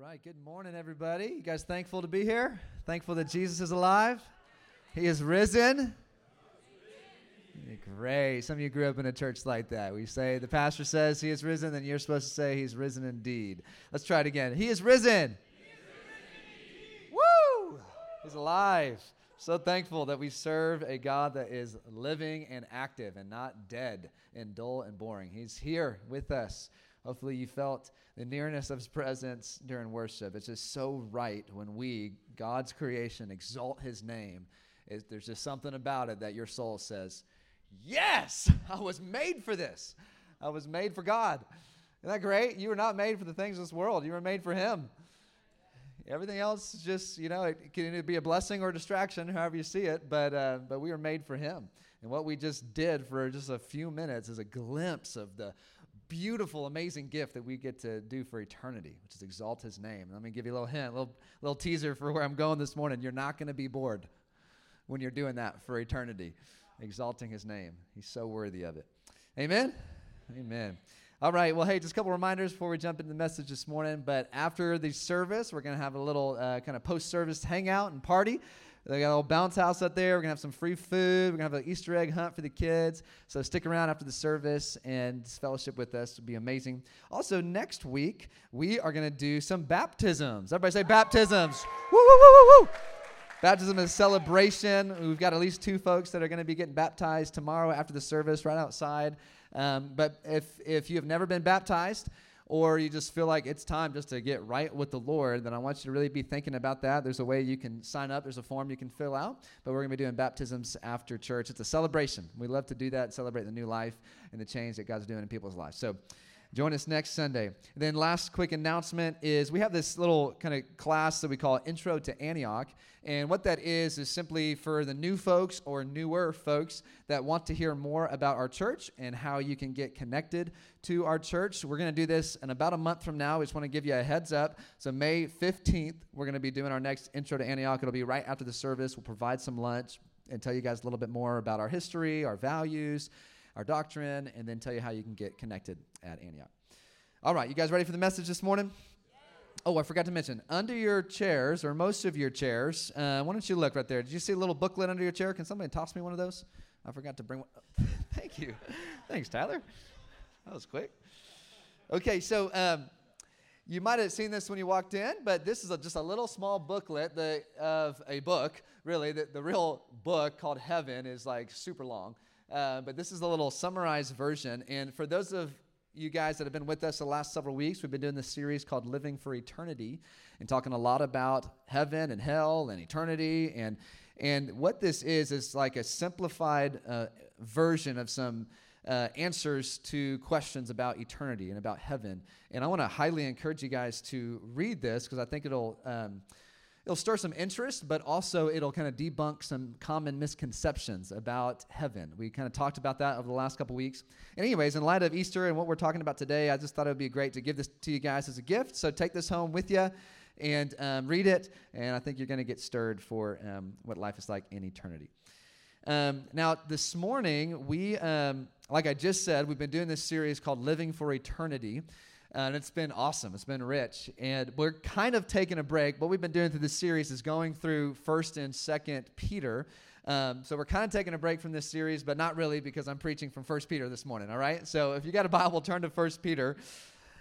right, good morning, everybody. You guys thankful to be here? Thankful that Jesus is alive? He is risen? Great. Some of you grew up in a church like that. We say, the pastor says he is risen, then you're supposed to say he's risen indeed. Let's try it again. He is risen. He is risen Woo! He's alive. So thankful that we serve a God that is living and active and not dead and dull and boring. He's here with us. Hopefully, you felt the nearness of his presence during worship. It's just so right when we, God's creation, exalt his name. It, there's just something about it that your soul says, Yes, I was made for this. I was made for God. Isn't that great? You were not made for the things of this world, you were made for him. Everything else is just, you know, it can either be a blessing or a distraction, however you see it, but, uh, but we were made for him. And what we just did for just a few minutes is a glimpse of the beautiful, amazing gift that we get to do for eternity, which is exalt his name. Let me give you a little hint, a little, little teaser for where I'm going this morning. You're not going to be bored when you're doing that for eternity, exalting his name. He's so worthy of it. Amen? Amen. All right. Well, hey, just a couple reminders before we jump into the message this morning. But after the service, we're going to have a little uh, kind of post service hangout and party. They got a little bounce house up there. We're gonna have some free food. We're gonna have an Easter egg hunt for the kids. So stick around after the service and fellowship with us. It'll be amazing. Also, next week we are gonna do some baptisms. Everybody say baptisms. woo woo woo woo woo. Baptism is celebration. We've got at least two folks that are going to be getting baptized tomorrow after the service, right outside. Um, but if if you have never been baptized, or you just feel like it's time just to get right with the Lord, then I want you to really be thinking about that. There's a way you can sign up, there's a form you can fill out, but we're going to be doing baptisms after church. It's a celebration. We love to do that, celebrate the new life and the change that God's doing in people's lives. So, Join us next Sunday. Then, last quick announcement is we have this little kind of class that we call Intro to Antioch. And what that is, is simply for the new folks or newer folks that want to hear more about our church and how you can get connected to our church. We're going to do this in about a month from now. We just want to give you a heads up. So, May 15th, we're going to be doing our next Intro to Antioch. It'll be right after the service. We'll provide some lunch and tell you guys a little bit more about our history, our values our doctrine, and then tell you how you can get connected at Antioch. All right, you guys ready for the message this morning? Oh, I forgot to mention, under your chairs, or most of your chairs, uh, why don't you look right there? Did you see a little booklet under your chair? Can somebody toss me one of those? I forgot to bring one. Thank you. Thanks, Tyler. That was quick. Okay, so um, you might have seen this when you walked in, but this is a, just a little small booklet of a book. Really, the, the real book called Heaven is like super long. Uh, but this is a little summarized version. And for those of you guys that have been with us the last several weeks, we've been doing this series called Living for Eternity and talking a lot about heaven and hell and eternity. And, and what this is, is like a simplified uh, version of some uh, answers to questions about eternity and about heaven. And I want to highly encourage you guys to read this because I think it'll. Um, it'll stir some interest, but also it'll kind of debunk some common misconceptions about heaven. We kind of talked about that over the last couple weeks. Anyways, in light of Easter and what we're talking about today, I just thought it would be great to give this to you guys as a gift. So take this home with you and um, read it, and I think you're going to get stirred for um, what life is like in eternity. Um, now, this morning, we, um, like I just said, we've been doing this series called Living for Eternity. And it's been awesome. It's been rich. And we're kind of taking a break. What we've been doing through this series is going through 1st and 2nd Peter. Um, so we're kind of taking a break from this series, but not really because I'm preaching from 1st Peter this morning, all right? So if you got a Bible, turn to 1st Peter.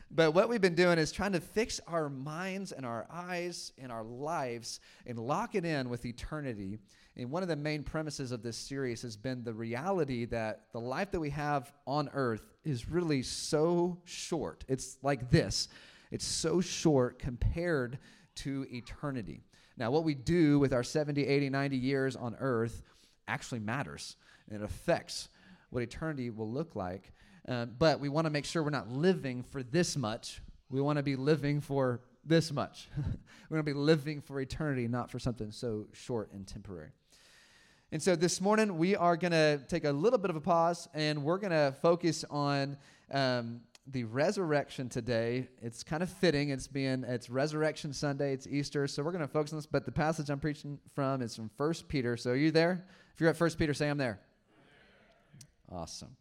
But what we've been doing is trying to fix our minds and our eyes and our lives and lock it in with eternity and one of the main premises of this series has been the reality that the life that we have on earth is really so short. It's like this it's so short compared to eternity. Now, what we do with our 70, 80, 90 years on earth actually matters, and it affects what eternity will look like. Uh, but we want to make sure we're not living for this much. We want to be living for this much. we're going to be living for eternity, not for something so short and temporary. And so this morning, we are going to take a little bit of a pause and we're going to focus on um, the resurrection today. It's kind of fitting. It's being it's Resurrection Sunday. It's Easter, so we're going to focus on this. But the passage I'm preaching from is from First Peter. So are you there? If you're at First Peter, say I'm there. Awesome.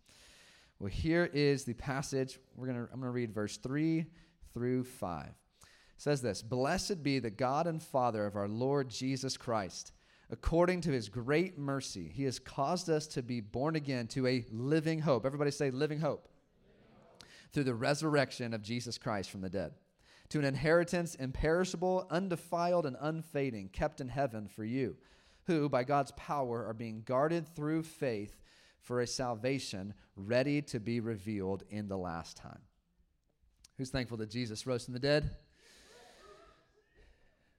Well, here is the passage. We're gonna I'm gonna read verse three through five. It says this Blessed be the God and Father of our Lord Jesus Christ. According to his great mercy, he has caused us to be born again to a living hope. Everybody say, living hope. Through the resurrection of Jesus Christ from the dead, to an inheritance imperishable, undefiled, and unfading, kept in heaven for you, who, by God's power, are being guarded through faith for a salvation ready to be revealed in the last time. Who's thankful that Jesus rose from the dead?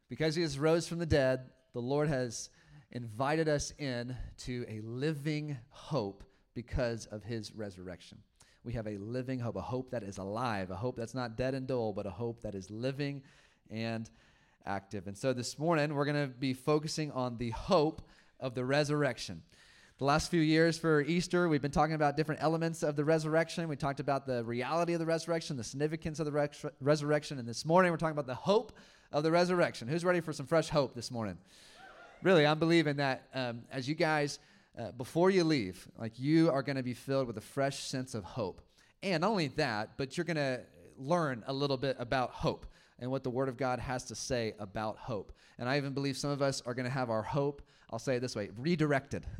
Because he has rose from the dead, the Lord has invited us in to a living hope because of his resurrection. We have a living hope, a hope that is alive, a hope that's not dead and dull, but a hope that is living and active. And so this morning, we're going to be focusing on the hope of the resurrection. The last few years for Easter, we've been talking about different elements of the resurrection. We talked about the reality of the resurrection, the significance of the res- resurrection. And this morning, we're talking about the hope of the resurrection. Who's ready for some fresh hope this morning? Really, I'm believing that um, as you guys, uh, before you leave, like you are going to be filled with a fresh sense of hope. And not only that, but you're going to learn a little bit about hope and what the Word of God has to say about hope. And I even believe some of us are going to have our hope, I'll say it this way, redirected,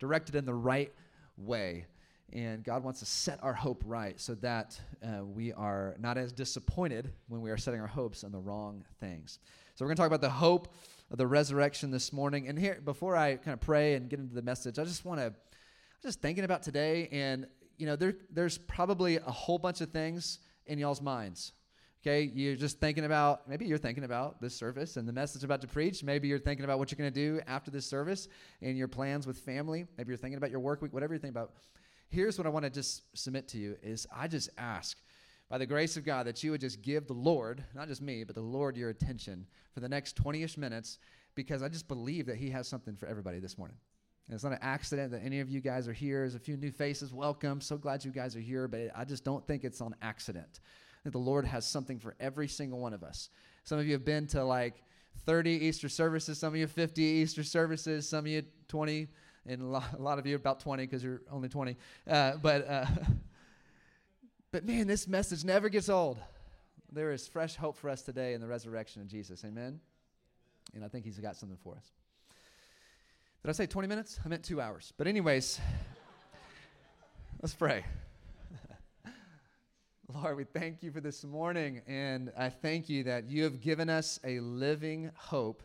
directed in the right way. And God wants to set our hope right so that uh, we are not as disappointed when we are setting our hopes on the wrong things. So we're going to talk about the hope of the resurrection this morning. And here, before I kind of pray and get into the message, I just want to, just thinking about today, and you know, there, there's probably a whole bunch of things in y'all's minds. Okay, you're just thinking about, maybe you're thinking about this service and the message about to preach. Maybe you're thinking about what you're going to do after this service and your plans with family. Maybe you're thinking about your work week, whatever you're thinking about here's what I want to just submit to you is I just ask by the grace of God that you would just give the Lord, not just me, but the Lord your attention for the next 20ish minutes because I just believe that he has something for everybody this morning. And it's not an accident that any of you guys are here. There's a few new faces. Welcome. So glad you guys are here, but I just don't think it's on accident. That the Lord has something for every single one of us. Some of you have been to like 30 Easter services, some of you 50 Easter services, some of you 20 and a lot, of you about 20 because you're only 20. Uh, but uh, but man, this message never gets old. There is fresh hope for us today in the resurrection of Jesus. Amen. And I think He's got something for us. Did I say 20 minutes? I meant two hours. But anyways, let's pray. Lord, we thank you for this morning, and I thank you that you have given us a living hope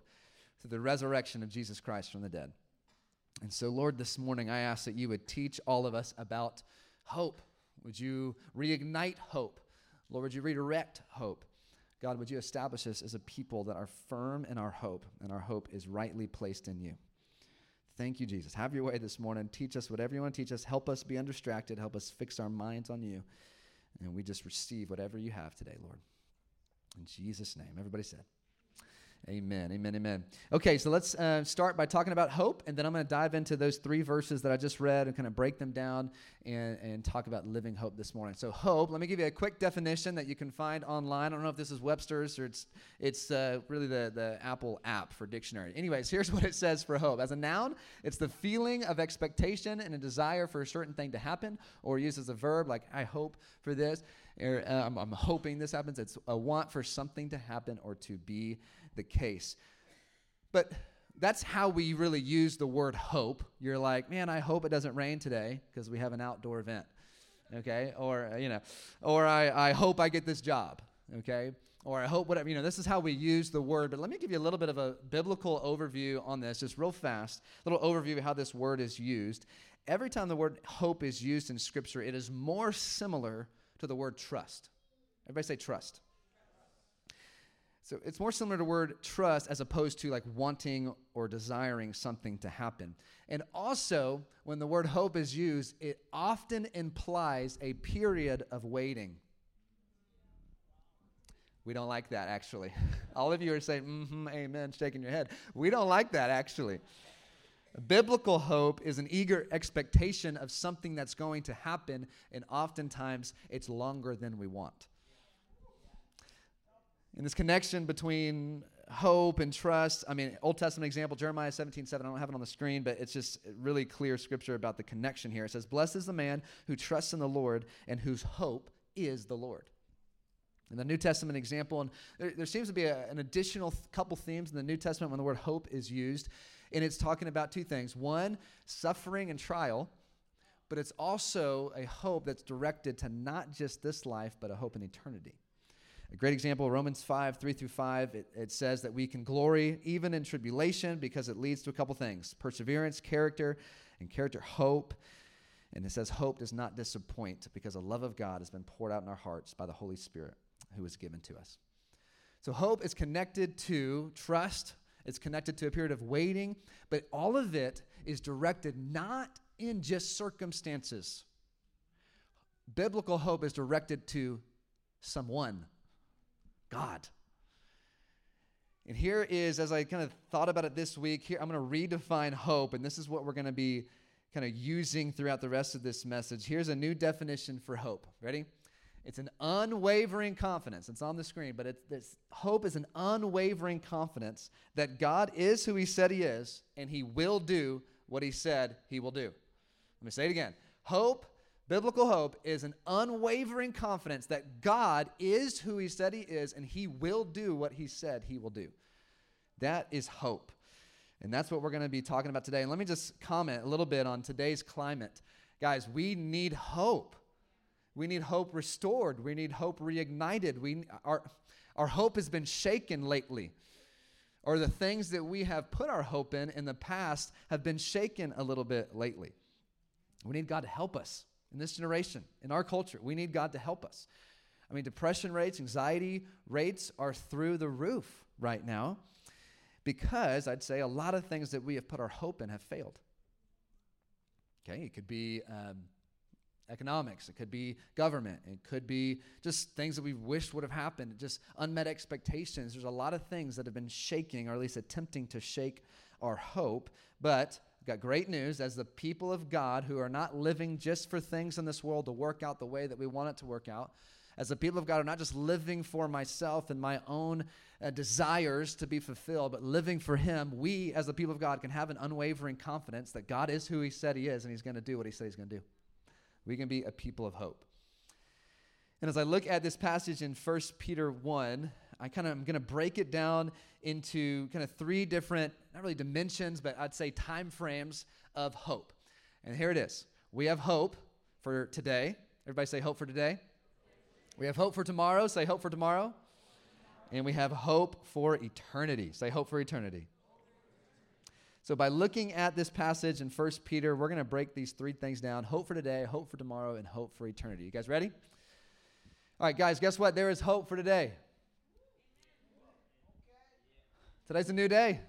through the resurrection of Jesus Christ from the dead. And so, Lord, this morning I ask that you would teach all of us about hope. Would you reignite hope? Lord, would you redirect hope? God, would you establish us as a people that are firm in our hope, and our hope is rightly placed in you? Thank you, Jesus. Have your way this morning. Teach us whatever you want to teach us. Help us be undistracted. Help us fix our minds on you. And we just receive whatever you have today, Lord. In Jesus' name. Everybody said. Amen, amen, amen. Okay, so let's uh, start by talking about hope, and then I'm going to dive into those three verses that I just read and kind of break them down and, and talk about living hope this morning. So, hope, let me give you a quick definition that you can find online. I don't know if this is Webster's or it's, it's uh, really the, the Apple app for dictionary. Anyways, here's what it says for hope. As a noun, it's the feeling of expectation and a desire for a certain thing to happen, or used as a verb, like, I hope for this, or uh, I'm, I'm hoping this happens. It's a want for something to happen or to be the case. But that's how we really use the word hope. You're like, man, I hope it doesn't rain today because we have an outdoor event. Okay? Or, you know, or I, I hope I get this job. Okay? Or I hope whatever, you know, this is how we use the word. But let me give you a little bit of a biblical overview on this, just real fast. A little overview of how this word is used. Every time the word hope is used in Scripture, it is more similar to the word trust. Everybody say trust. So it's more similar to word trust as opposed to like wanting or desiring something to happen. And also, when the word hope is used, it often implies a period of waiting. We don't like that, actually. All of you are saying, mm-hmm, amen, shaking your head. We don't like that, actually. Biblical hope is an eager expectation of something that's going to happen, and oftentimes it's longer than we want. And this connection between hope and trust. I mean, Old Testament example, Jeremiah 17, 7. I don't have it on the screen, but it's just really clear scripture about the connection here. It says, Blessed is the man who trusts in the Lord and whose hope is the Lord. In the New Testament example, and there, there seems to be a, an additional th- couple themes in the New Testament when the word hope is used, and it's talking about two things. One, suffering and trial, but it's also a hope that's directed to not just this life, but a hope in eternity. A great example, Romans 5, 3 through 5, it, it, says that we can glory even in tribulation because it leads to a couple things perseverance, character, and character, hope. And it says, hope does not disappoint because the love of God has been poured out in our hearts by the Holy Spirit who is given to us. So, hope is connected to trust, it's connected to a period of waiting, but all of it is directed not in just circumstances. Biblical hope is directed to someone, God. And here is, as I kind of thought about it this week, here I'm going to redefine hope, and this is what we're going to be kind of using throughout the rest of this message. Here's a new definition for hope. Ready? It's an unwavering confidence. It's on the screen, but it's, this hope is an unwavering confidence that God is who He said He is, and He will do what He said He will do. Let me say it again. Hope, biblical hope, is an unwavering confidence that God is who He said He is, and He will do what He said He will do. That is hope. And that's what we're going to be talking about today. And let me just comment a little bit on today's climate. Guys, we need hope. We need hope restored. We need hope reignited. We, our, our hope has been shaken lately. Or the things that we have put our hope in in the past have been shaken a little bit lately. We need God to help us in this generation, in our culture. We need God to help us. I mean, depression rates, anxiety rates are through the roof right now because I'd say a lot of things that we have put our hope in have failed. Okay, it could be um, economics, it could be government, it could be just things that we wished would have happened, just unmet expectations. There's a lot of things that have been shaking, or at least attempting to shake our hope. But I've got great news as the people of God who are not living just for things in this world to work out the way that we want it to work out. As the people of God are not just living for myself and my own uh, desires to be fulfilled, but living for Him, we as the people of God can have an unwavering confidence that God is who He said He is and He's going to do what He said He's going to do. We can be a people of hope. And as I look at this passage in 1 Peter 1, I kind of am going to break it down into kind of three different, not really dimensions, but I'd say time frames of hope. And here it is. We have hope for today. Everybody say hope for today. We have hope for tomorrow. Say hope for tomorrow. And we have hope for eternity. Say hope for eternity. So, by looking at this passage in 1 Peter, we're going to break these three things down hope for today, hope for tomorrow, and hope for eternity. You guys ready? All right, guys, guess what? There is hope for today. Today's a new day.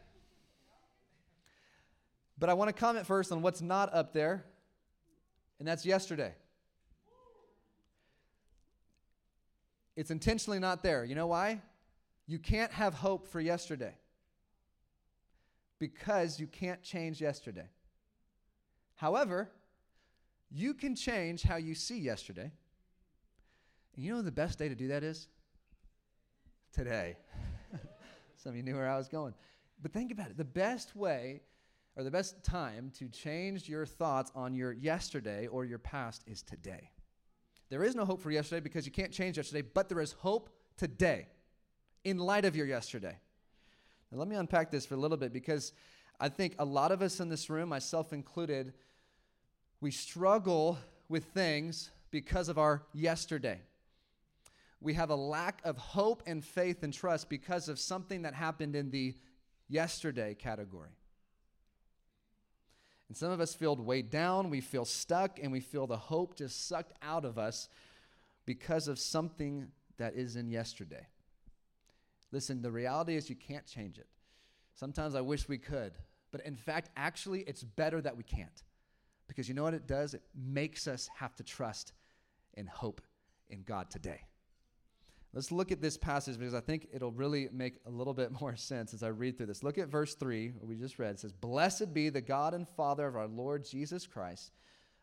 But I want to comment first on what's not up there, and that's yesterday. It's intentionally not there. You know why? You can't have hope for yesterday because you can't change yesterday. However, you can change how you see yesterday. And you know the best day to do that is? Today. Some of you knew where I was going. But think about it. The best way or the best time to change your thoughts on your yesterday or your past is today. There is no hope for yesterday because you can't change yesterday, but there is hope today in light of your yesterday. Now, let me unpack this for a little bit because I think a lot of us in this room, myself included, we struggle with things because of our yesterday. We have a lack of hope and faith and trust because of something that happened in the yesterday category. And some of us feel weighed down, we feel stuck, and we feel the hope just sucked out of us because of something that is in yesterday. Listen, the reality is you can't change it. Sometimes I wish we could. But in fact, actually, it's better that we can't. Because you know what it does? It makes us have to trust and hope in God today. Let's look at this passage because I think it'll really make a little bit more sense as I read through this. Look at verse 3, we just read. It says, Blessed be the God and Father of our Lord Jesus Christ,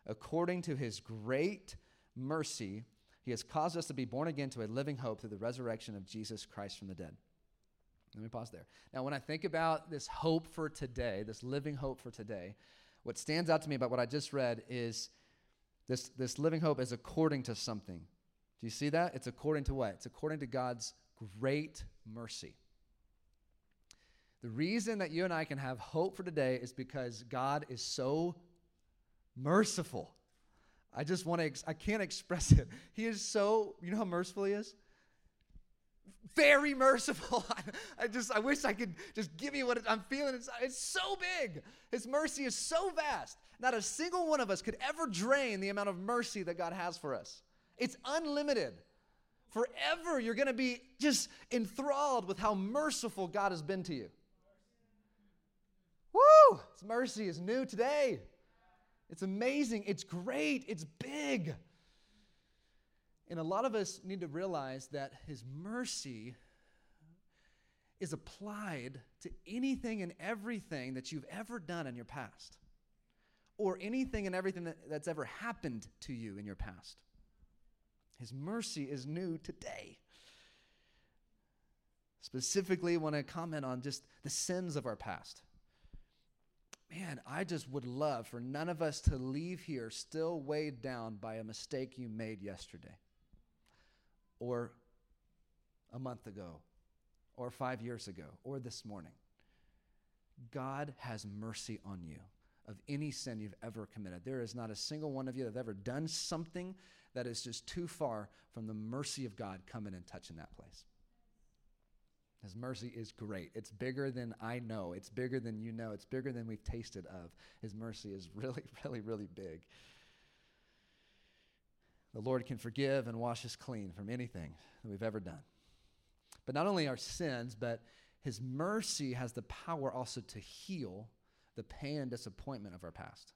according to his great mercy he has caused us to be born again to a living hope through the resurrection of Jesus Christ from the dead. Let me pause there. Now, when I think about this hope for today, this living hope for today, what stands out to me about what I just read is this, this living hope is according to something. Do you see that? It's according to what? It's according to God's great mercy. The reason that you and I can have hope for today is because God is so merciful. I just want to, ex- I can't express it. He is so, you know how merciful He is? Very merciful. I just, I wish I could just give you what I'm feeling. It's, it's so big. His mercy is so vast. Not a single one of us could ever drain the amount of mercy that God has for us. It's unlimited. Forever, you're going to be just enthralled with how merciful God has been to you. Woo! His mercy is new today. It's amazing. It's great. It's big. And a lot of us need to realize that His mercy is applied to anything and everything that you've ever done in your past, or anything and everything that, that's ever happened to you in your past. His mercy is new today. Specifically, want to comment on just the sins of our past man, I just would love for none of us to leave here still weighed down by a mistake you made yesterday or a month ago or five years ago or this morning. God has mercy on you of any sin you've ever committed. There is not a single one of you that have ever done something that is just too far from the mercy of God coming and touching that place. His mercy is great. It's bigger than I know. It's bigger than you know. It's bigger than we've tasted of. His mercy is really, really, really big. The Lord can forgive and wash us clean from anything that we've ever done. But not only our sins, but His mercy has the power also to heal the pain and disappointment of our past.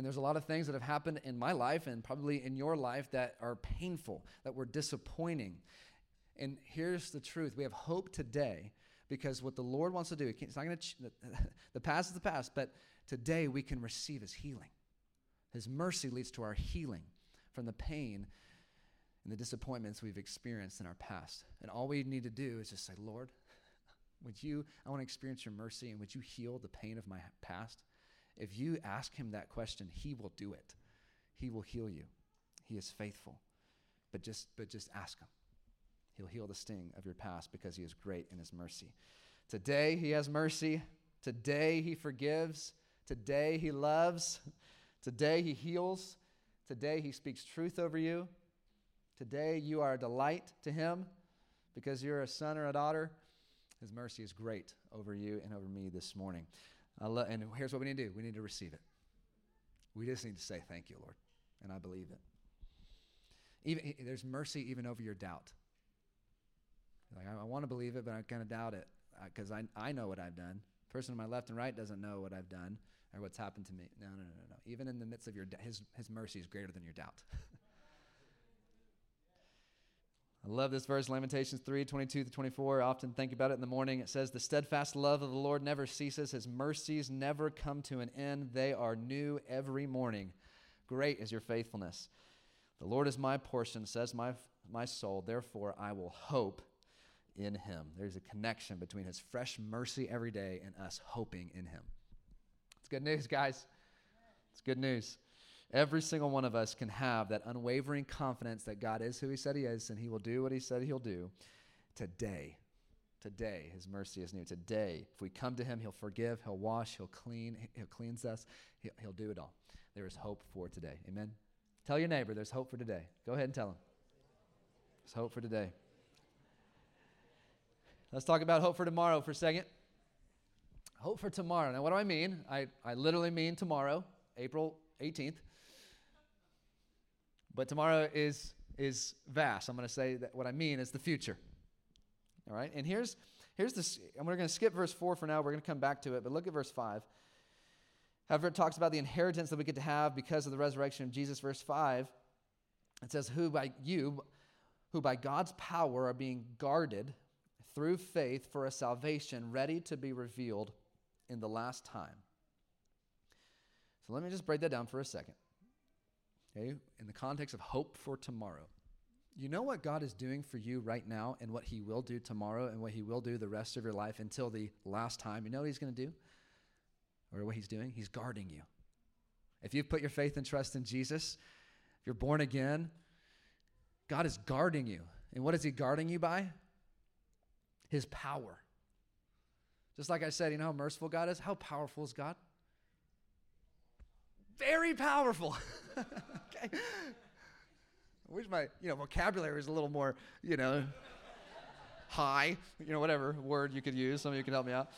And there's a lot of things that have happened in my life and probably in your life that are painful, that were disappointing. And here's the truth we have hope today because what the Lord wants to do, it's not going to, the past is the past, but today we can receive His healing. His mercy leads to our healing from the pain and the disappointments we've experienced in our past. And all we need to do is just say, Lord, would you, I want to experience your mercy and would you heal the pain of my past? If you ask him that question, he will do it. He will heal you. He is faithful. But just but just ask him. He'll heal the sting of your past because He is great in His mercy. Today, He has mercy. Today, He forgives. Today, He loves. Today, He heals. Today, He speaks truth over you. Today, you are a delight to Him because you're a son or a daughter. His mercy is great over you and over me this morning. Lo- and here's what we need to do we need to receive it. We just need to say, Thank you, Lord. And I believe it. Even, there's mercy even over your doubt. Like, I, I want to believe it, but I kind of doubt it uh, because I, I know what I've done. The person on my left and right doesn't know what I've done or what's happened to me. No, no, no, no. Even in the midst of your, his, his mercy is greater than your doubt. I love this verse, Lamentations 3 22 to 24. I often think about it in the morning. It says, The steadfast love of the Lord never ceases, His mercies never come to an end. They are new every morning. Great is your faithfulness. The Lord is my portion, says my, my soul. Therefore, I will hope in Him. There's a connection between His fresh mercy every day and us hoping in Him. It's good news, guys. It's good news. Every single one of us can have that unwavering confidence that God is who He said He is and He will do what He said He'll do today. Today, His mercy is new. Today, if we come to Him, He'll forgive, He'll wash, He'll clean, He'll cleanse us, He'll, he'll do it all. There is hope for today. Amen. Tell your neighbor there's hope for today. Go ahead and tell him. There's hope for today. Let's talk about hope for tomorrow for a second. Hope for tomorrow. Now, what do I mean? I, I literally mean tomorrow, April 18th. But tomorrow is, is vast. I'm going to say that what I mean is the future. All right? And here's, here's this. And we're going to skip verse 4 for now. We're going to come back to it. But look at verse 5. However, it talks about the inheritance that we get to have because of the resurrection of Jesus. Verse 5, it says, Who by you, who by God's power are being guarded through faith for a salvation ready to be revealed in the last time. So let me just break that down for a second. Okay, in the context of hope for tomorrow. You know what God is doing for you right now and what He will do tomorrow and what He will do the rest of your life until the last time. You know what He's going to do? Or what He's doing? He's guarding you. If you've put your faith and trust in Jesus, if you're born again, God is guarding you. And what is He guarding you by? His power. Just like I said, you know how merciful God is? How powerful is God? Very powerful. okay. I wish my you know vocabulary was a little more, you know, high, you know, whatever word you could use. Some of you can help me out.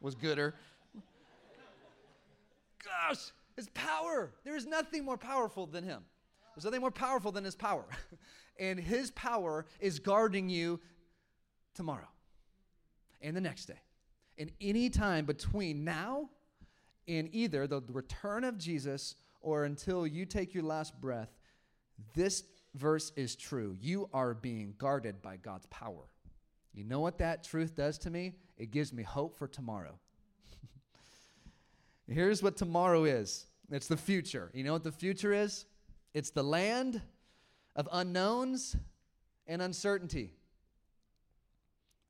Was gooder. Gosh, his power. There is nothing more powerful than him. There's nothing more powerful than his power. and his power is guarding you tomorrow and the next day. And any time between now and either the return of Jesus or until you take your last breath, this verse is true. You are being guarded by God's power. You know what that truth does to me? It gives me hope for tomorrow. Here's what tomorrow is it's the future. You know what the future is? It's the land of unknowns and uncertainty.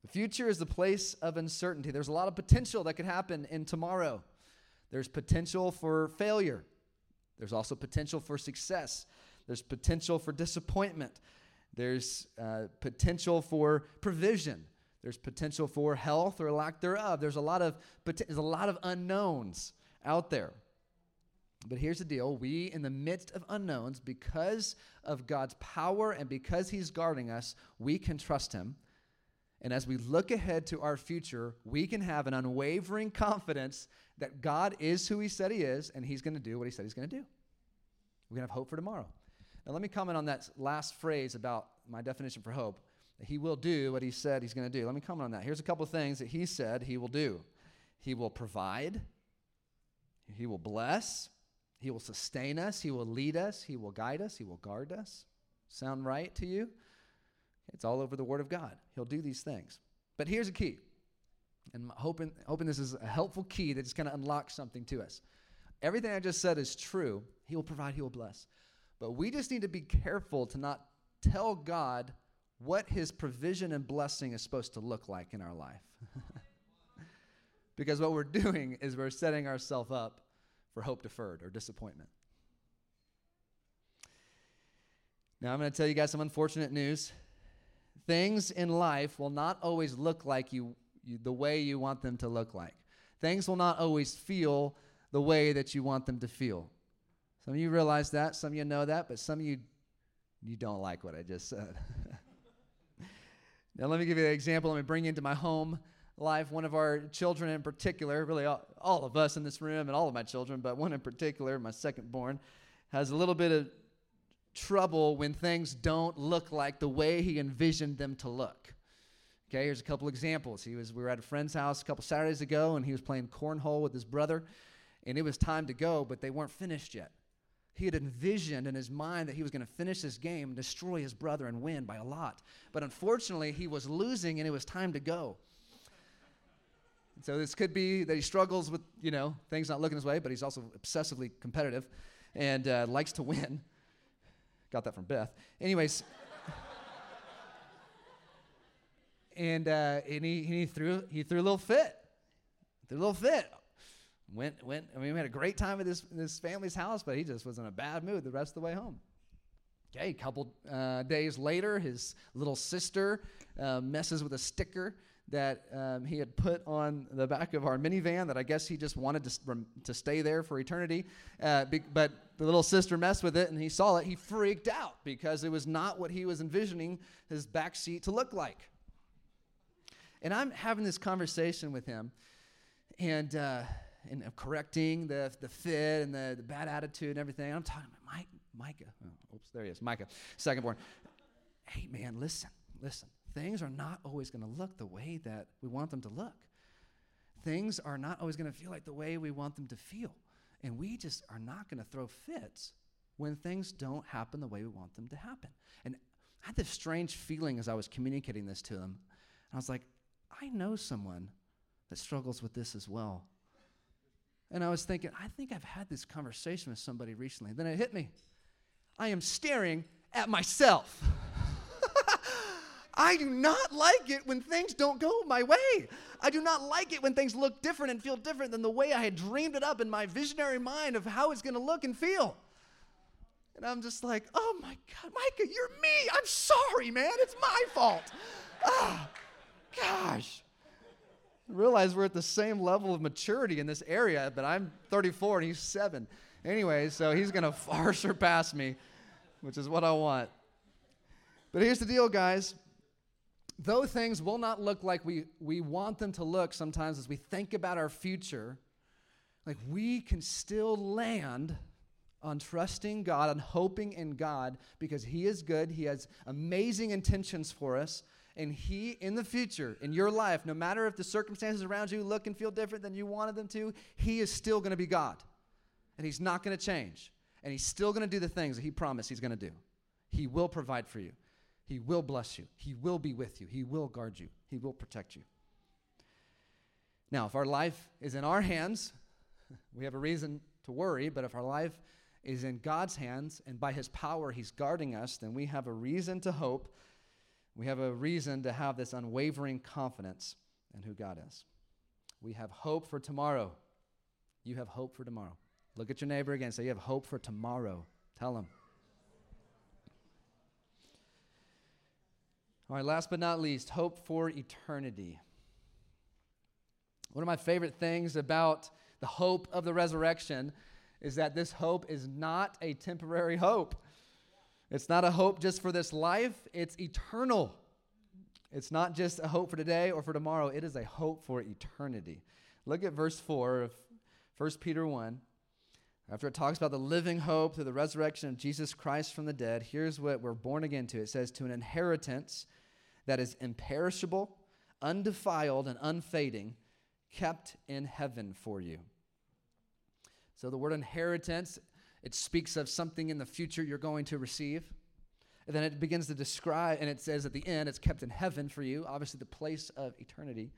The future is the place of uncertainty. There's a lot of potential that could happen in tomorrow. There's potential for failure. There's also potential for success. There's potential for disappointment. There's uh, potential for provision. There's potential for health or lack thereof. There's a lot of there's a lot of unknowns out there. But here's the deal we, in the midst of unknowns, because of God's power and because He's guarding us, we can trust Him. And as we look ahead to our future, we can have an unwavering confidence that God is who He said He is and He's going to do what He said He's going to do. We can have hope for tomorrow. Now, let me comment on that last phrase about my definition for hope. That he will do what he said he's going to do. Let me comment on that. Here's a couple of things that he said he will do He will provide, he will bless, he will sustain us, He will lead us, He will guide us, He will guard us. Sound right to you? It's all over the Word of God. He'll do these things. But here's a key. And hoping, hoping this is a helpful key that just kind of unlocks something to us. Everything I just said is true. He will provide, He will bless. But we just need to be careful to not tell God what His provision and blessing is supposed to look like in our life. because what we're doing is we're setting ourselves up for hope deferred or disappointment. Now, I'm going to tell you guys some unfortunate news. Things in life will not always look like you, you, the way you want them to look like. Things will not always feel the way that you want them to feel. Some of you realize that, some of you know that, but some of you you don't like what I just said. now let me give you an example. Let me bring into my home life, one of our children in particular, really all, all, of us in this room and all of my children, but one in particular, my second born, has a little bit of trouble when things don't look like the way he envisioned them to look. Okay, here's a couple examples. He was we were at a friend's house a couple Saturdays ago and he was playing cornhole with his brother and it was time to go, but they weren't finished yet. He had envisioned in his mind that he was going to finish this game, destroy his brother, and win by a lot. But unfortunately, he was losing and it was time to go. So this could be that he struggles with, you know, things not looking his way, but he's also obsessively competitive and uh, likes to win. Got that from Beth. Anyways. And uh, and he, he threw he threw a little fit, threw a little fit. Went went. I mean, we had a great time at this this family's house, but he just was in a bad mood the rest of the way home. Okay, a couple uh, days later, his little sister uh, messes with a sticker that um, he had put on the back of our minivan that I guess he just wanted to, to stay there for eternity. Uh, be, but the little sister messed with it and he saw it. He freaked out because it was not what he was envisioning his back seat to look like. And I'm having this conversation with him and, uh, and correcting the, the fit and the, the bad attitude and everything. I'm talking about Mike, Micah. Oh, oops, there he is, Micah, second born. Hey, man, listen, listen things are not always going to look the way that we want them to look. Things are not always going to feel like the way we want them to feel. And we just are not going to throw fits when things don't happen the way we want them to happen. And I had this strange feeling as I was communicating this to them. I was like, I know someone that struggles with this as well. And I was thinking, I think I've had this conversation with somebody recently. Then it hit me. I am staring at myself. I do not like it when things don't go my way. I do not like it when things look different and feel different than the way I had dreamed it up in my visionary mind of how it's going to look and feel. And I'm just like, oh my God, Micah, you're me. I'm sorry, man. It's my fault. Ah, gosh. I realize we're at the same level of maturity in this area, but I'm 34 and he's seven. Anyway, so he's going to far surpass me, which is what I want. But here's the deal, guys. Though things will not look like we, we want them to look sometimes as we think about our future, like we can still land on trusting God, on hoping in God, because He is good. He has amazing intentions for us. And He, in the future, in your life, no matter if the circumstances around you look and feel different than you wanted them to, He is still going to be God. And He's not going to change. And He's still going to do the things that He promised He's going to do. He will provide for you, He will bless you, He will be with you, He will guard you, He will protect you. Now, if our life is in our hands, we have a reason to worry, but if our life is in God's hands and by His power He's guarding us, then we have a reason to hope. We have a reason to have this unwavering confidence in who God is. We have hope for tomorrow. You have hope for tomorrow. Look at your neighbor again. Say, You have hope for tomorrow. Tell him. All right, last but not least, hope for eternity. One of my favorite things about the hope of the resurrection is that this hope is not a temporary hope. It's not a hope just for this life, it's eternal. It's not just a hope for today or for tomorrow, it is a hope for eternity. Look at verse 4 of 1 Peter 1. After it talks about the living hope through the resurrection of Jesus Christ from the dead, here's what we're born again to. It says, To an inheritance that is imperishable, undefiled, and unfading, kept in heaven for you. So the word inheritance, it speaks of something in the future you're going to receive. And then it begins to describe, and it says at the end, it's kept in heaven for you, obviously the place of eternity.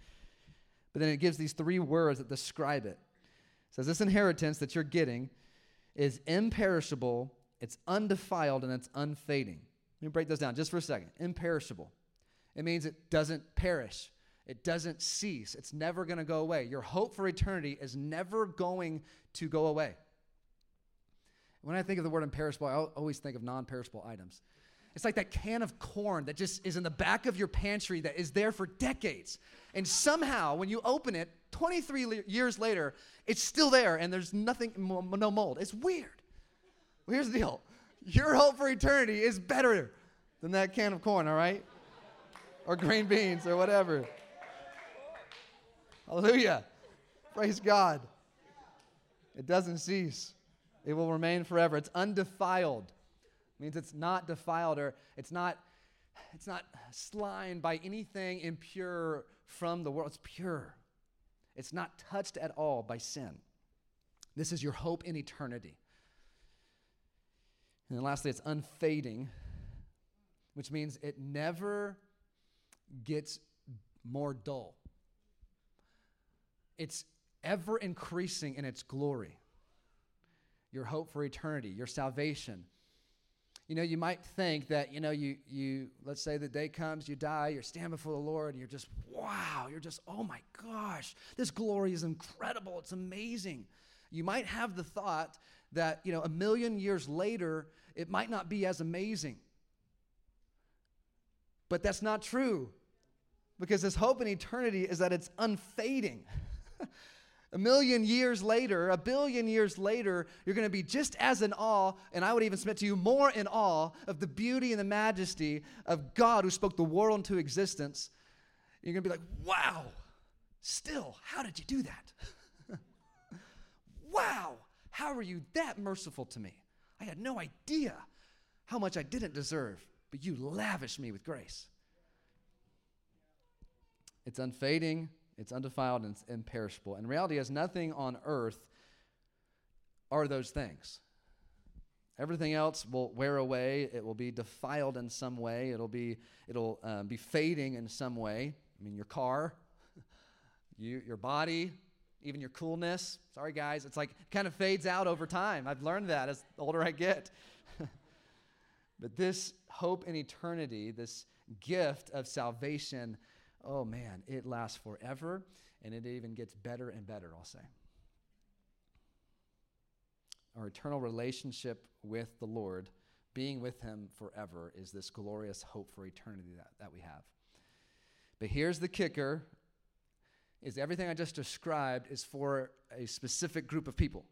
But then it gives these three words that describe it. It says, This inheritance that you're getting is imperishable, it's undefiled, and it's unfading. Let me break those down just for a second. Imperishable. It means it doesn't perish. It doesn't cease. It's never going to go away. Your hope for eternity is never going to go away. When I think of the word imperishable, I always think of non perishable items. It's like that can of corn that just is in the back of your pantry that is there for decades. And somehow, when you open it 23 years later, it's still there and there's nothing, no mold. It's weird. Well, here's the deal your hope for eternity is better than that can of corn, all right? or green beans or whatever. Hallelujah. Praise God. It doesn't cease. It will remain forever. It's undefiled. It means it's not defiled or it's not it's not slimed by anything impure from the world. It's pure. It's not touched at all by sin. This is your hope in eternity. And then lastly, it's unfading, which means it never gets more dull. It's ever increasing in its glory. Your hope for eternity, your salvation. You know, you might think that, you know, you, you let's say the day comes, you die, you're standing before the Lord, and you're just, wow, you're just, oh my gosh, this glory is incredible, it's amazing. You might have the thought that, you know, a million years later, it might not be as amazing. But that's not true because this hope in eternity is that it's unfading. a million years later, a billion years later, you're going to be just as in awe, and I would even submit to you more in awe of the beauty and the majesty of God who spoke the world into existence. You're going to be like, wow, still, how did you do that? wow, how are you that merciful to me? I had no idea how much I didn't deserve, but you lavished me with grace. It's unfading, it's undefiled, and it's imperishable. And reality is nothing on earth are those things. Everything else will wear away. It will be defiled in some way. It'll be it'll um, be fading in some way. I mean, your car, you, your body, even your coolness. Sorry, guys, it's like it kind of fades out over time. I've learned that as the older I get. but this hope in eternity, this gift of salvation, oh man, it lasts forever and it even gets better and better, I'll say. our eternal relationship with the Lord, being with Him forever, is this glorious hope for eternity that, that we have. But here's the kicker is everything I just described is for a specific group of people.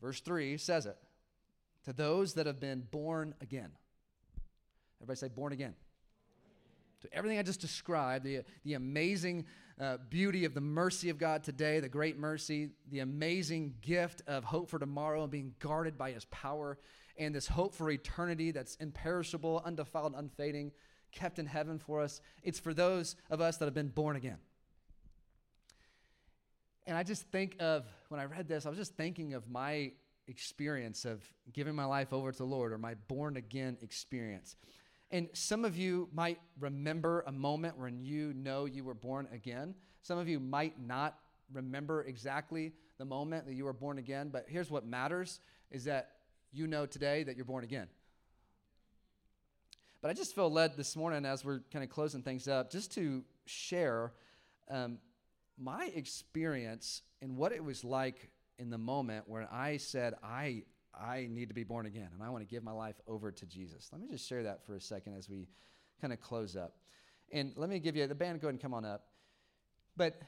Verse 3 says it to those that have been born again. Everybody say, born again. To everything I just described, the, the amazing uh, beauty of the mercy of God today, the great mercy, the amazing gift of hope for tomorrow and being guarded by his power, and this hope for eternity that's imperishable, undefiled, unfading, kept in heaven for us. It's for those of us that have been born again. And I just think of, when I read this, I was just thinking of my experience of giving my life over to the Lord or my born again experience. And some of you might remember a moment when you know you were born again. Some of you might not remember exactly the moment that you were born again, but here's what matters is that you know today that you're born again. But I just feel led this morning as we're kind of closing things up just to share um, my experience and what it was like in the moment when I said, I, I need to be born again and I want to give my life over to Jesus. Let me just share that for a second as we kind of close up. And let me give you the band, go ahead and come on up. But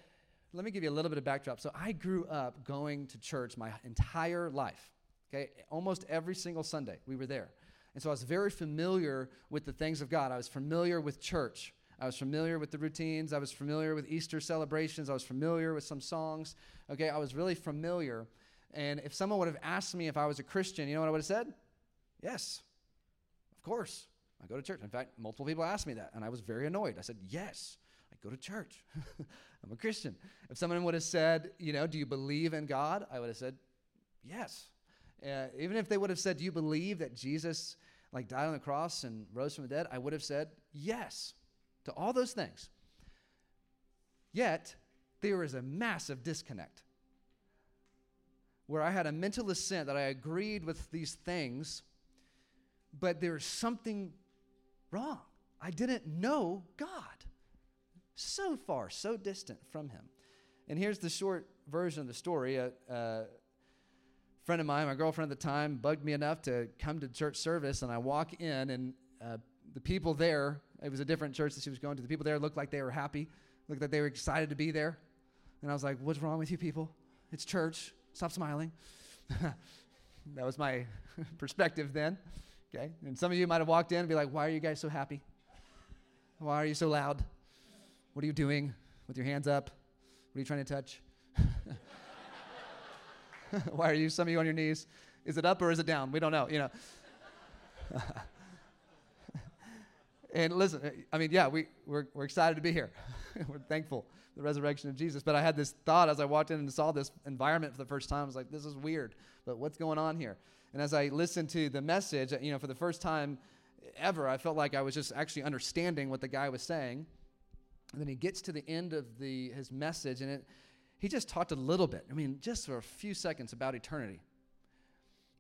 let me give you a little bit of backdrop. So I grew up going to church my entire life. Okay, almost every single Sunday we were there. And so I was very familiar with the things of God. I was familiar with church. I was familiar with the routines. I was familiar with Easter celebrations. I was familiar with some songs. Okay, I was really familiar. And if someone would have asked me if I was a Christian, you know what I would have said? Yes, of course. I go to church. In fact, multiple people asked me that, and I was very annoyed. I said, Yes, I go to church. I'm a Christian. If someone would have said, You know, do you believe in God? I would have said, Yes. Uh, even if they would have said, Do you believe that Jesus like died on the cross and rose from the dead? I would have said, Yes to all those things. Yet, there is a massive disconnect where I had a mental assent that I agreed with these things, but there was something wrong. I didn't know God. So far, so distant from Him. And here's the short version of the story. A, a friend of mine, my girlfriend at the time, bugged me enough to come to church service, and I walk in, and uh, the people there, it was a different church that she was going to, the people there looked like they were happy, looked like they were excited to be there. And I was like, What's wrong with you people? It's church. Stop smiling. that was my perspective then. Okay. And some of you might have walked in and be like, Why are you guys so happy? Why are you so loud? What are you doing with your hands up? What are you trying to touch? Why are you, some of you on your knees? Is it up or is it down? We don't know, you know. And listen, I mean, yeah, we, we're, we're excited to be here. we're thankful the resurrection of Jesus. But I had this thought as I walked in and saw this environment for the first time. I was like, this is weird, but what's going on here? And as I listened to the message, you know, for the first time ever, I felt like I was just actually understanding what the guy was saying. And then he gets to the end of the, his message, and it, he just talked a little bit, I mean, just for a few seconds about eternity,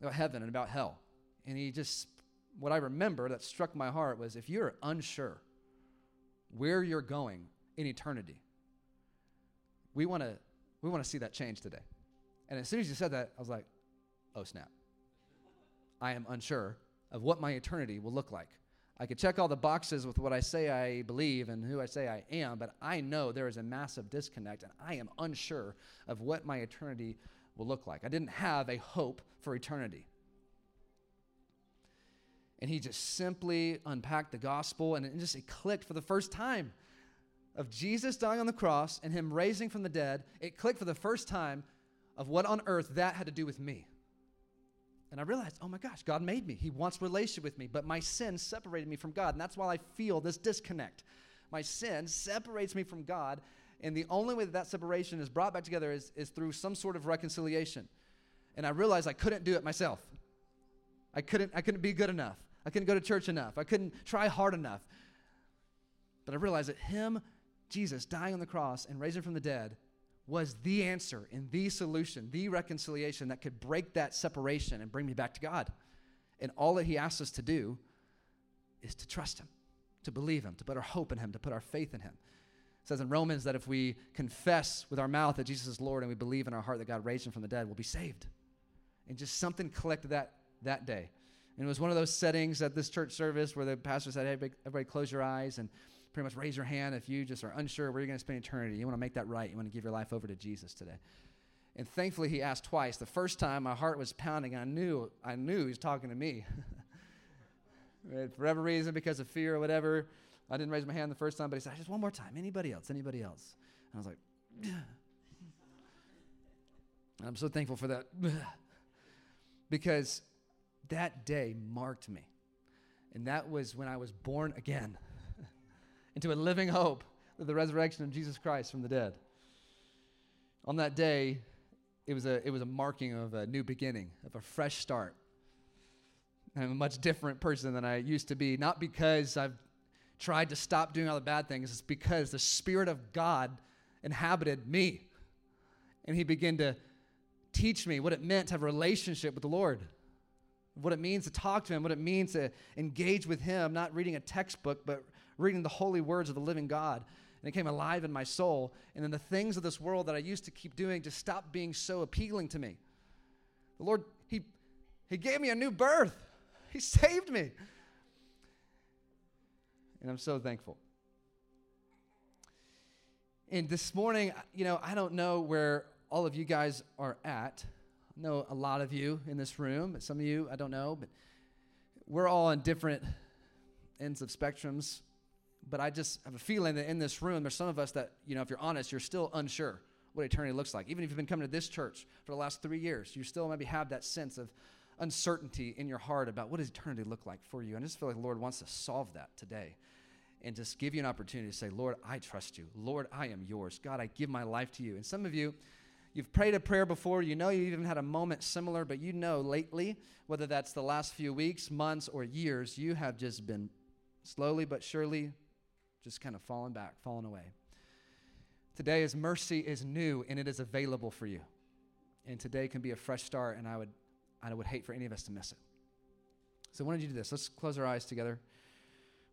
about heaven and about hell. And he just what I remember that struck my heart was if you're unsure where you're going in eternity, we want to we want to see that change today. And as soon as you said that, I was like, oh snap. I am unsure of what my eternity will look like. I could check all the boxes with what I say I believe and who I say I am, but I know there is a massive disconnect and I am unsure of what my eternity will look like. I didn't have a hope for eternity. And he just simply unpacked the gospel and it just it clicked for the first time of Jesus dying on the cross and him raising from the dead. It clicked for the first time of what on earth that had to do with me. And I realized, oh my gosh, God made me. He wants relationship with me, but my sin separated me from God. And that's why I feel this disconnect. My sin separates me from God, and the only way that that separation is brought back together is, is through some sort of reconciliation. And I realized I couldn't do it myself. I couldn't, I couldn't be good enough. I couldn't go to church enough. I couldn't try hard enough. But I realized that Him, Jesus, dying on the cross and raising from the dead, was the answer and the solution, the reconciliation that could break that separation and bring me back to God. And all that He asks us to do is to trust Him, to believe Him, to put our hope in Him, to put our faith in Him. It says in Romans that if we confess with our mouth that Jesus is Lord and we believe in our heart that God raised Him from the dead, we'll be saved. And just something clicked that, that day. And it was one of those settings at this church service where the pastor said, hey, everybody, everybody close your eyes and pretty much raise your hand if you just are unsure where you're going to spend eternity. You want to make that right. You want to give your life over to Jesus today. And thankfully, he asked twice. The first time, my heart was pounding. I knew, I knew he was talking to me. For whatever reason, because of fear or whatever, I didn't raise my hand the first time, but he said, just one more time. Anybody else? Anybody else? And I was like. I'm so thankful for that. because that day marked me. And that was when I was born again into a living hope of the resurrection of Jesus Christ from the dead. On that day, it was a, it was a marking of a new beginning, of a fresh start. I'm a much different person than I used to be, not because I've tried to stop doing all the bad things, it's because the Spirit of God inhabited me. And He began to teach me what it meant to have a relationship with the Lord, what it means to talk to Him, what it means to engage with Him, not reading a textbook, but reading the holy words of the living God. And it came alive in my soul. And then the things of this world that I used to keep doing just stopped being so appealing to me. The Lord, He, he gave me a new birth, He saved me. And I'm so thankful. And this morning, you know, I don't know where all of you guys are at. Know a lot of you in this room, some of you I don't know, but we're all on different ends of spectrums. But I just have a feeling that in this room, there's some of us that, you know, if you're honest, you're still unsure what eternity looks like. Even if you've been coming to this church for the last three years, you still maybe have that sense of uncertainty in your heart about what does eternity look like for you. And I just feel like the Lord wants to solve that today and just give you an opportunity to say, Lord, I trust you. Lord, I am yours. God, I give my life to you. And some of you, You've prayed a prayer before. You know you even had a moment similar, but you know lately, whether that's the last few weeks, months, or years, you have just been slowly but surely just kind of falling back, falling away. Today, His mercy is new and it is available for you. And today can be a fresh start, and I would, I would hate for any of us to miss it. So, why don't you do this. Let's close our eyes together.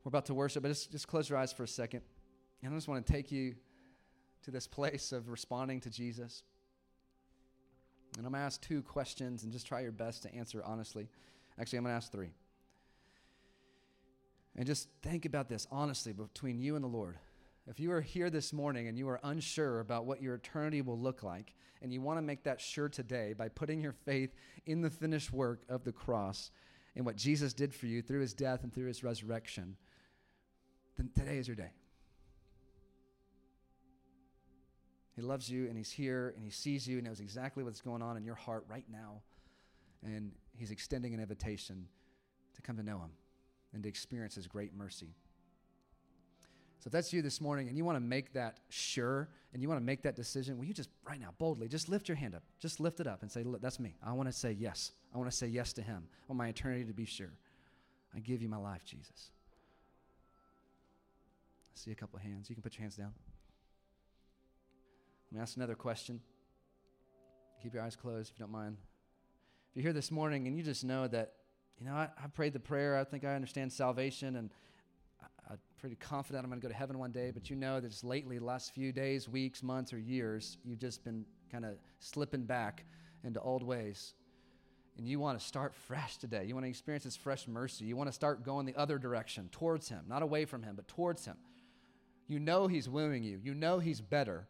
We're about to worship, but just, just close your eyes for a second. And I just want to take you to this place of responding to Jesus. And I'm going to ask two questions and just try your best to answer honestly. Actually, I'm going to ask three. And just think about this honestly between you and the Lord. If you are here this morning and you are unsure about what your eternity will look like, and you want to make that sure today by putting your faith in the finished work of the cross and what Jesus did for you through his death and through his resurrection, then today is your day. He loves you and He's here and He sees you and knows exactly what's going on in your heart right now. And He's extending an invitation to come to know Him and to experience His great mercy. So if that's you this morning and you want to make that sure and you want to make that decision, will you just right now, boldly, just lift your hand up. Just lift it up and say, Look, that's me. I want to say yes. I want to say yes to Him. I want my eternity to be sure. I give you my life, Jesus. I see a couple of hands. You can put your hands down. Let me ask another question. Keep your eyes closed if you don't mind. If you're here this morning and you just know that, you know, I, I prayed the prayer, I think I understand salvation, and I, am pretty confident I'm going to go to heaven one day, but you know that just lately, the last few days, weeks, months, or years, you've just been kind of slipping back into old ways. And you want to start fresh today. You want to experience His fresh mercy. You want to start going the other direction, towards Him, not away from Him, but towards Him. You know He's wooing you, you know He's better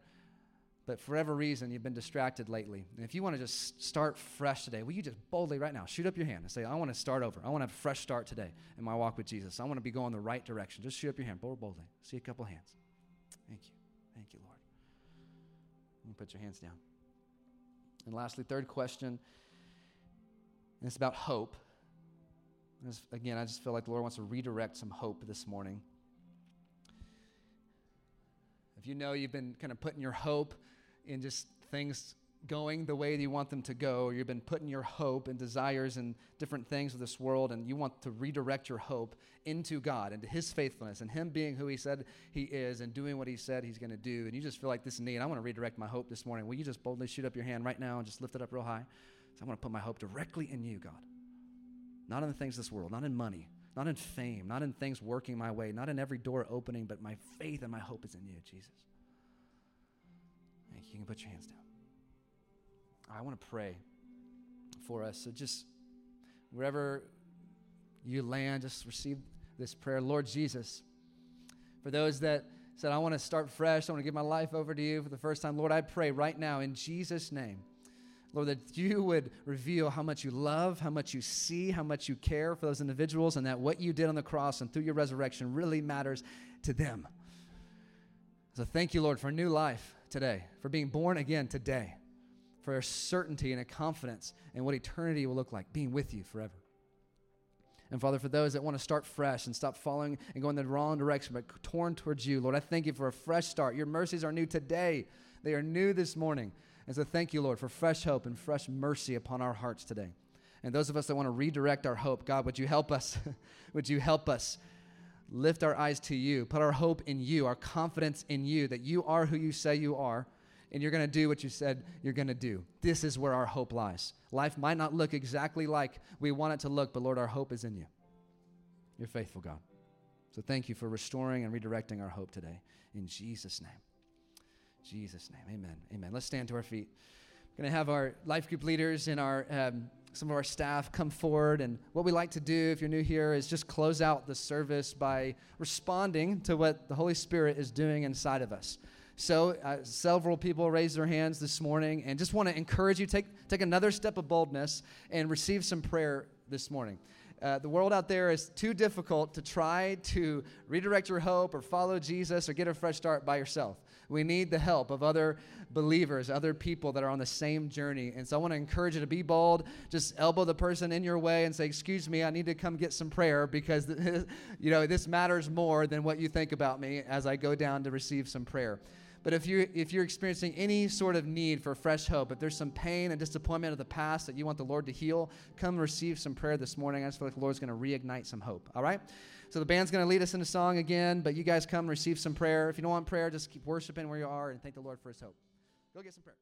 but for whatever reason you've been distracted lately. And if you want to just start fresh today, will you just boldly right now shoot up your hand and say, I want to start over. I want to have a fresh start today in my walk with Jesus. I want to be going the right direction. Just shoot up your hand, bold, boldly. See a couple hands. Thank you. Thank you, Lord. You put your hands down. And lastly, third question, and it's about hope. again, I just feel like the Lord wants to redirect some hope this morning. If you know you've been kind of putting your hope in just things going the way that you want them to go, you've been putting your hope and desires and different things of this world, and you want to redirect your hope into God, into His faithfulness, and Him being who He said He is and doing what He said He's going to do, and you just feel like this need, I want to redirect my hope this morning. Will you just boldly shoot up your hand right now and just lift it up real high? So I want to put my hope directly in you, God. Not in the things of this world, not in money, not in fame, not in things working my way, not in every door opening, but my faith and my hope is in you, Jesus. You. Can put your hands down. I want to pray for us. So just wherever you land, just receive this prayer. Lord Jesus, for those that said, I want to start fresh, I want to give my life over to you for the first time, Lord, I pray right now in Jesus' name. Lord, that you would reveal how much you love, how much you see, how much you care for those individuals, and that what you did on the cross and through your resurrection really matters to them. So thank you, Lord, for a new life today, for being born again today, for a certainty and a confidence in what eternity will look like, being with you forever. And Father, for those that want to start fresh and stop following and going the wrong direction, but torn towards you, Lord, I thank you for a fresh start. Your mercies are new today, they are new this morning. And so thank you, Lord, for fresh hope and fresh mercy upon our hearts today. And those of us that want to redirect our hope, God, would you help us? would you help us lift our eyes to you, put our hope in you, our confidence in you, that you are who you say you are, and you're going to do what you said you're going to do. This is where our hope lies. Life might not look exactly like we want it to look, but Lord, our hope is in you. You're faithful, God. So thank you for restoring and redirecting our hope today. In Jesus' name. Jesus' name. Amen. Amen. Let's stand to our feet. We're going to have our life group leaders and our um, some of our staff come forward. And what we like to do, if you're new here, is just close out the service by responding to what the Holy Spirit is doing inside of us. So, uh, several people raised their hands this morning, and just want to encourage you take take another step of boldness and receive some prayer this morning. Uh, the world out there is too difficult to try to redirect your hope or follow Jesus or get a fresh start by yourself. We need the help of other believers, other people that are on the same journey. And so I want to encourage you to be bold. Just elbow the person in your way and say, "Excuse me, I need to come get some prayer because you know this matters more than what you think about me as I go down to receive some prayer." But if you if you're experiencing any sort of need for fresh hope, if there's some pain and disappointment of the past that you want the Lord to heal, come receive some prayer this morning. I just feel like the Lord's going to reignite some hope. All right. So the band's going to lead us in a song again, but you guys come receive some prayer. If you don't want prayer, just keep worshiping where you are and thank the Lord for his hope. Go get some prayer.